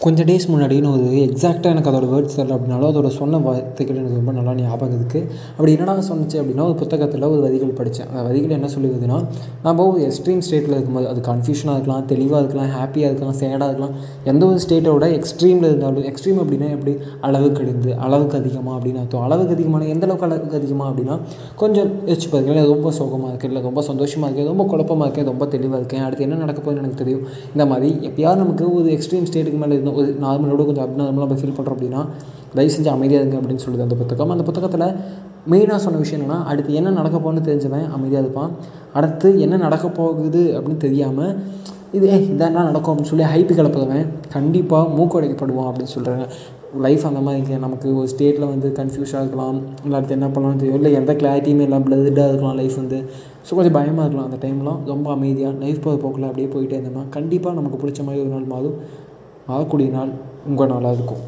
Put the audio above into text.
கொஞ்சம் டேஸ் முன்னாடி நான் ஒரு எக்ஸாக்டாக எனக்கு அதோடய வேர்ட்ஸ் தெரில அப்படின்னாலும் அதோட சொன்ன வார்த்தைகள் எனக்கு ரொம்ப நல்லா ஞாபகம் இருக்குது அப்படி என்னடா சொன்னச்சு அப்படின்னா ஒரு புத்தகத்தில் ஒரு வரிகள் படித்தேன். அந்த வரிகள் என்ன சொல்லுதுன்னா நம்ம ஒரு எக்ஸ்ட்ரீம் ஸ்டேட்டில் இருக்கும்போது அது கன்ஃபியூஷனாக இருக்கலாம் தெளிவாக இருக்கலாம் ஹாப்பியாக இருக்கலாம் சேடாக இருக்கலாம். எந்த ஒரு ஸ்டேட்டோட எக்ஸ்ட்ரீமில் இருந்தாலும் எக்ஸ்ட்ரீம் அப்படின்னா எப்படி? அளவுக்கு அடிந்து அளவுக்கு அதிகமாக அப்படின்னு அர்த்தம். அளவுக்கு அதிகமான எந்த அளவுக்கு அளவுக்கு அதிகமாக அப்படின்னா கொஞ்சம் யோசிச்சு பாருங்களேன் ரொம்ப சோகமாக இருக்குது இல்லை ரொம்ப சந்தோஷமாக இருக்குது ரொம்ப குழப்பமாக இருக்கேன் ரொம்ப தெளிவாக இருக்கேன் அடுத்து என்ன நடக்க போகுதுன்னு எனக்கு தெரியும். இந்த மாதிரி எப்பயாவது நமக்கு ஒரு எக்ஸ்ட்ரீம் ஸ்டேட்டுக்கு மேலே ஒரு நார்மலோட கொஞ்சம் அப்நார்மலாக நம்ம ஃபீல் பண்ணுறோம் அப்படின்னா தயவு செஞ்சு அமைதியாக இருங்க அப்படின்னு சொல்லுது அந்த புத்தகம். அந்த புத்தகத்தில் மெயினாக சொன்ன விஷயம் என்னென்னா அடுத்து என்ன நடக்க போகுதுன்னு தெரிஞ்சவன் அமைதியாக இருப்பான். அடுத்து என்ன நடக்க போகுது அப்படின்னு தெரியாமல் இது ஏ இதெல்லாம் நடக்கும்? அப்படின்னு சொல்லி ஹைப்பு கிளப்புறவன் கண்டிப்பாக மூக்கடைக்கப்படுவான் அப்படின்னு சொல்கிறாங்க லைஃப் அந்த மாதிரி இருக்கு நமக்கு ஒரு ஸ்டேட்டில் வந்து கன்ஃபியூஷாக இருக்கலாம். இல்லை அடுத்து என்ன பண்ணலாம்னு தெரியும். இல்லை எந்த கிளாரிட்டியுமே இல்லை பிளட்டாக இருக்கலாம் லைஃப் வந்து. ஸோ கொஞ்சம் பயமாக இருக்கலாம் அந்த டைம்லாம் ரொம்ப அமைதியாக லைஃப் போகிற போக்கில் அப்படியே போயிட்டே இருந்தோம்னா கண்டிப்பாக நமக்கு பிடிச்ச மாதிரி ஒரு நாள் மாறும். ஆகக்கூடிய நாள் உங்கள் நாளாக இருக்கும்.